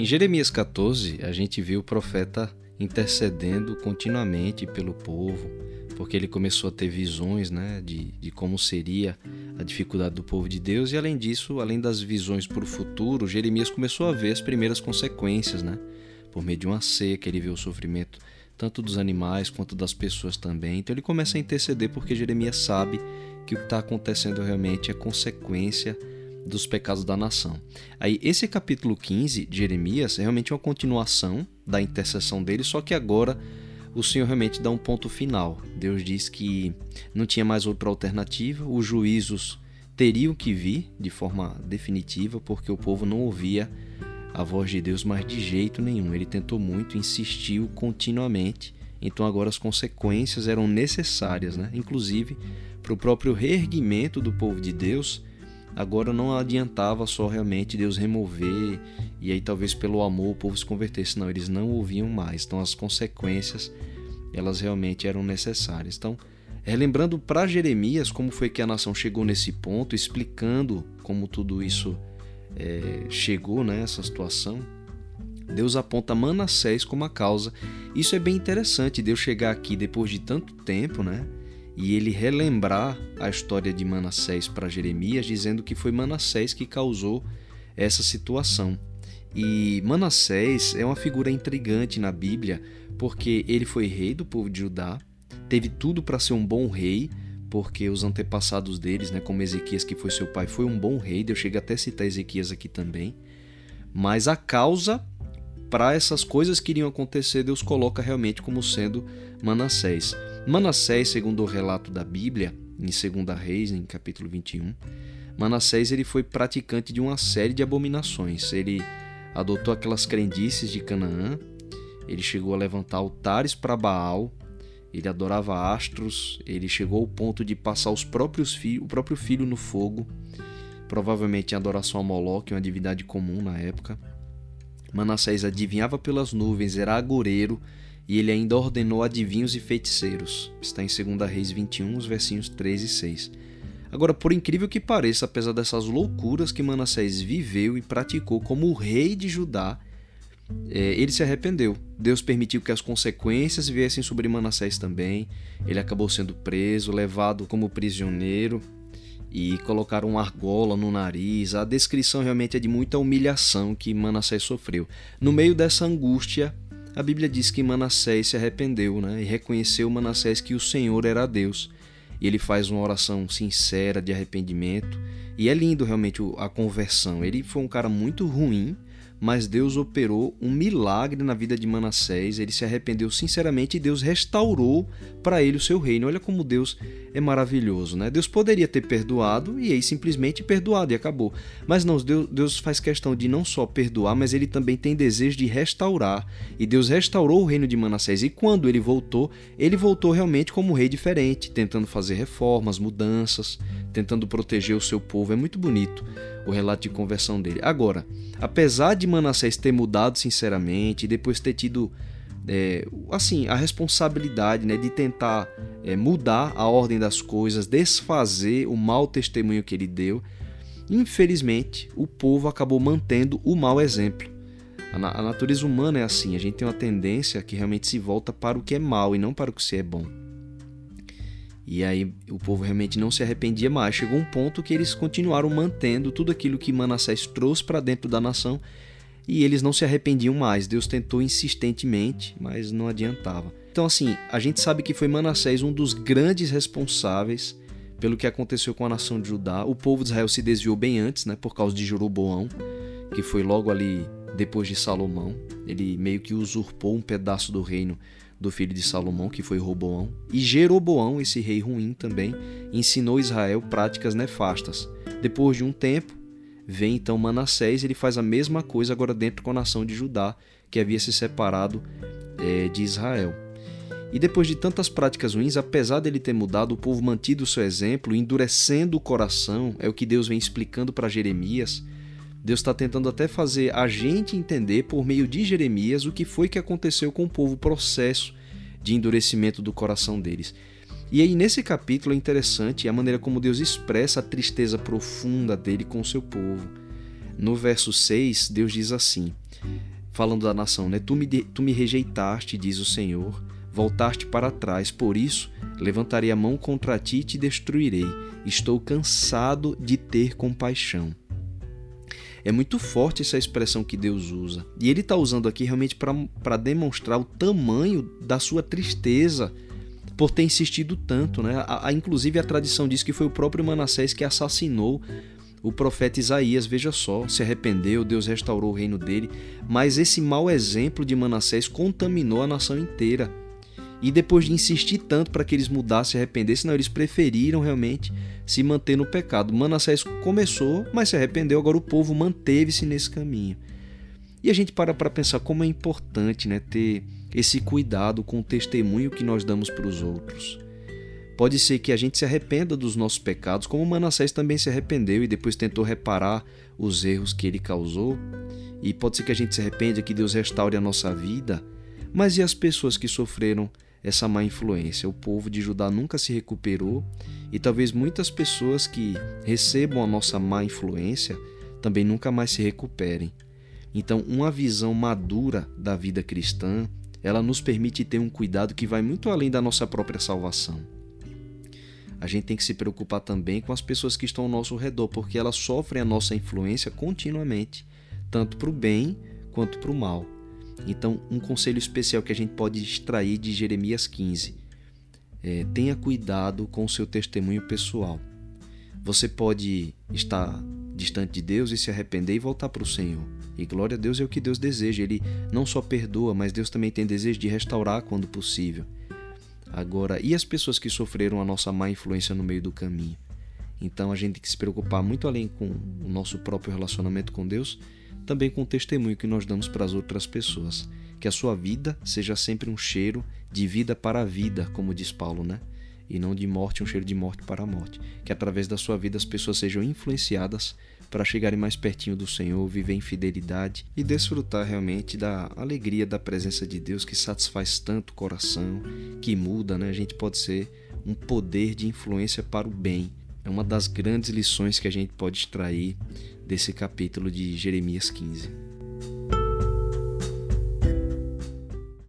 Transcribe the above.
Em Jeremias 14, a gente viu o profeta intercedendo continuamente pelo povo, porque ele começou a ter visões né, de, de como seria a dificuldade do povo de Deus, e além disso, além das visões para o futuro, Jeremias começou a ver as primeiras consequências, né? Por meio de uma seca, ele vê o sofrimento tanto dos animais quanto das pessoas também. Então ele começa a interceder porque Jeremias sabe que o que está acontecendo realmente é consequência dos pecados da nação. Aí, esse capítulo 15 de Jeremias é realmente uma continuação da intercessão dele, só que agora o Senhor realmente dá um ponto final. Deus diz que não tinha mais outra alternativa, os juízos teriam que vir de forma definitiva, porque o povo não ouvia a voz de Deus mais de jeito nenhum. Ele tentou muito, insistiu continuamente. Então agora as consequências eram necessárias, né? inclusive para o próprio reerguimento do povo de Deus Agora não adiantava só realmente Deus remover e aí talvez pelo amor o povo se convertesse, não, eles não ouviam mais. Então as consequências elas realmente eram necessárias. Então, relembrando para Jeremias como foi que a nação chegou nesse ponto, explicando como tudo isso é, chegou nessa né, situação, Deus aponta Manassés como a causa. Isso é bem interessante, Deus chegar aqui depois de tanto tempo, né? E ele relembrar a história de Manassés para Jeremias, dizendo que foi Manassés que causou essa situação. E Manassés é uma figura intrigante na Bíblia, porque ele foi rei do povo de Judá, teve tudo para ser um bom rei, porque os antepassados deles, né, como Ezequias, que foi seu pai, foi um bom rei. Eu chego até a citar Ezequias aqui também. Mas a causa para essas coisas que iriam acontecer, Deus coloca realmente como sendo Manassés. Manassés, segundo o relato da Bíblia, em 2 Reis, em capítulo 21, Manassés ele foi praticante de uma série de abominações. Ele adotou aquelas crendices de Canaã, ele chegou a levantar altares para Baal, ele adorava astros, ele chegou ao ponto de passar os próprios filhos, o próprio filho no fogo, provavelmente em adoração a Moloque, uma divindade comum na época. Manassés adivinhava pelas nuvens, era agoreiro, e ele ainda ordenou adivinhos e feiticeiros. Está em 2 Reis 21, os versinhos 3 e 6. Agora, por incrível que pareça, apesar dessas loucuras que Manassés viveu e praticou como rei de Judá, é, ele se arrependeu. Deus permitiu que as consequências viessem sobre Manassés também. Ele acabou sendo preso, levado como prisioneiro e colocaram uma argola no nariz. A descrição realmente é de muita humilhação que Manassés sofreu. No meio dessa angústia, a Bíblia diz que Manassés se arrependeu né, e reconheceu Manassés que o Senhor era Deus. E ele faz uma oração sincera de arrependimento. E é lindo realmente a conversão. Ele foi um cara muito ruim, mas Deus operou um milagre na vida de Manassés. Ele se arrependeu sinceramente e Deus restaurou para ele o seu reino. Olha como Deus é maravilhoso, né? Deus poderia ter perdoado e aí simplesmente perdoado e acabou. Mas não, Deus, Deus faz questão de não só perdoar, mas ele também tem desejo de restaurar. E Deus restaurou o reino de Manassés. E quando ele voltou, ele voltou realmente como um rei diferente, tentando fazer reformas, mudanças, tentando proteger o seu povo. É muito bonito o relato de conversão dele. Agora, apesar de Manassés ter mudado sinceramente depois ter tido é, assim a responsabilidade né, de tentar é, mudar a ordem das coisas, desfazer o mau testemunho que ele deu, infelizmente o povo acabou mantendo o mau exemplo. A, a natureza humana é assim, a gente tem uma tendência que realmente se volta para o que é mal e não para o que é bom. E aí o povo realmente não se arrependia mais. Chegou um ponto que eles continuaram mantendo tudo aquilo que Manassés trouxe para dentro da nação e eles não se arrependiam mais. Deus tentou insistentemente, mas não adiantava. Então, assim, a gente sabe que foi Manassés um dos grandes responsáveis pelo que aconteceu com a nação de Judá. O povo de Israel se desviou bem antes, né, por causa de Jeroboão, que foi logo ali depois de Salomão. Ele meio que usurpou um pedaço do reino do filho de Salomão, que foi Roboão, e Jeroboão, esse rei ruim também, ensinou Israel práticas nefastas. Depois de um tempo, vem então Manassés, ele faz a mesma coisa agora dentro com a nação de Judá, que havia se separado é, de Israel. E depois de tantas práticas ruins, apesar dele ter mudado, o povo mantido o seu exemplo, endurecendo o coração, é o que Deus vem explicando para Jeremias. Deus está tentando até fazer a gente entender, por meio de Jeremias, o que foi que aconteceu com o povo, o processo de endurecimento do coração deles. E aí, nesse capítulo, é interessante a maneira como Deus expressa a tristeza profunda dele com o seu povo. No verso 6, Deus diz assim: falando da nação, né? Tu me, tu me rejeitaste, diz o Senhor, voltaste para trás, por isso levantarei a mão contra ti e te destruirei. Estou cansado de ter compaixão. É muito forte essa expressão que Deus usa. E ele está usando aqui realmente para demonstrar o tamanho da sua tristeza por ter insistido tanto. Né? A, a, inclusive, a tradição diz que foi o próprio Manassés que assassinou o profeta Isaías. Veja só, se arrependeu, Deus restaurou o reino dele. Mas esse mau exemplo de Manassés contaminou a nação inteira. E depois de insistir tanto para que eles mudassem e arrependessem, não, eles preferiram realmente se manter no pecado. Manassés começou, mas se arrependeu, agora o povo manteve-se nesse caminho. E a gente para para pensar como é importante né, ter esse cuidado com o testemunho que nós damos para os outros. Pode ser que a gente se arrependa dos nossos pecados, como Manassés também se arrependeu e depois tentou reparar os erros que ele causou. E pode ser que a gente se arrependa, que Deus restaure a nossa vida. Mas e as pessoas que sofreram essa má influência. O povo de Judá nunca se recuperou e talvez muitas pessoas que recebam a nossa má influência também nunca mais se recuperem. Então, uma visão madura da vida cristã, ela nos permite ter um cuidado que vai muito além da nossa própria salvação. A gente tem que se preocupar também com as pessoas que estão ao nosso redor, porque elas sofrem a nossa influência continuamente, tanto para o bem quanto para o mal. Então, um conselho especial que a gente pode extrair de Jeremias 15 é: tenha cuidado com o seu testemunho pessoal. Você pode estar distante de Deus e se arrepender e voltar para o Senhor. E glória a Deus é o que Deus deseja. Ele não só perdoa, mas Deus também tem desejo de restaurar quando possível. Agora, e as pessoas que sofreram a nossa má influência no meio do caminho? Então a gente tem que se preocupar muito além com o nosso próprio relacionamento com Deus também com o testemunho que nós damos para as outras pessoas. Que a sua vida seja sempre um cheiro de vida para a vida, como diz Paulo, né? E não de morte, um cheiro de morte para a morte. Que através da sua vida as pessoas sejam influenciadas para chegarem mais pertinho do Senhor, viver em fidelidade e desfrutar realmente da alegria da presença de Deus que satisfaz tanto o coração, que muda, né? A gente pode ser um poder de influência para o bem. É uma das grandes lições que a gente pode extrair desse capítulo de Jeremias 15.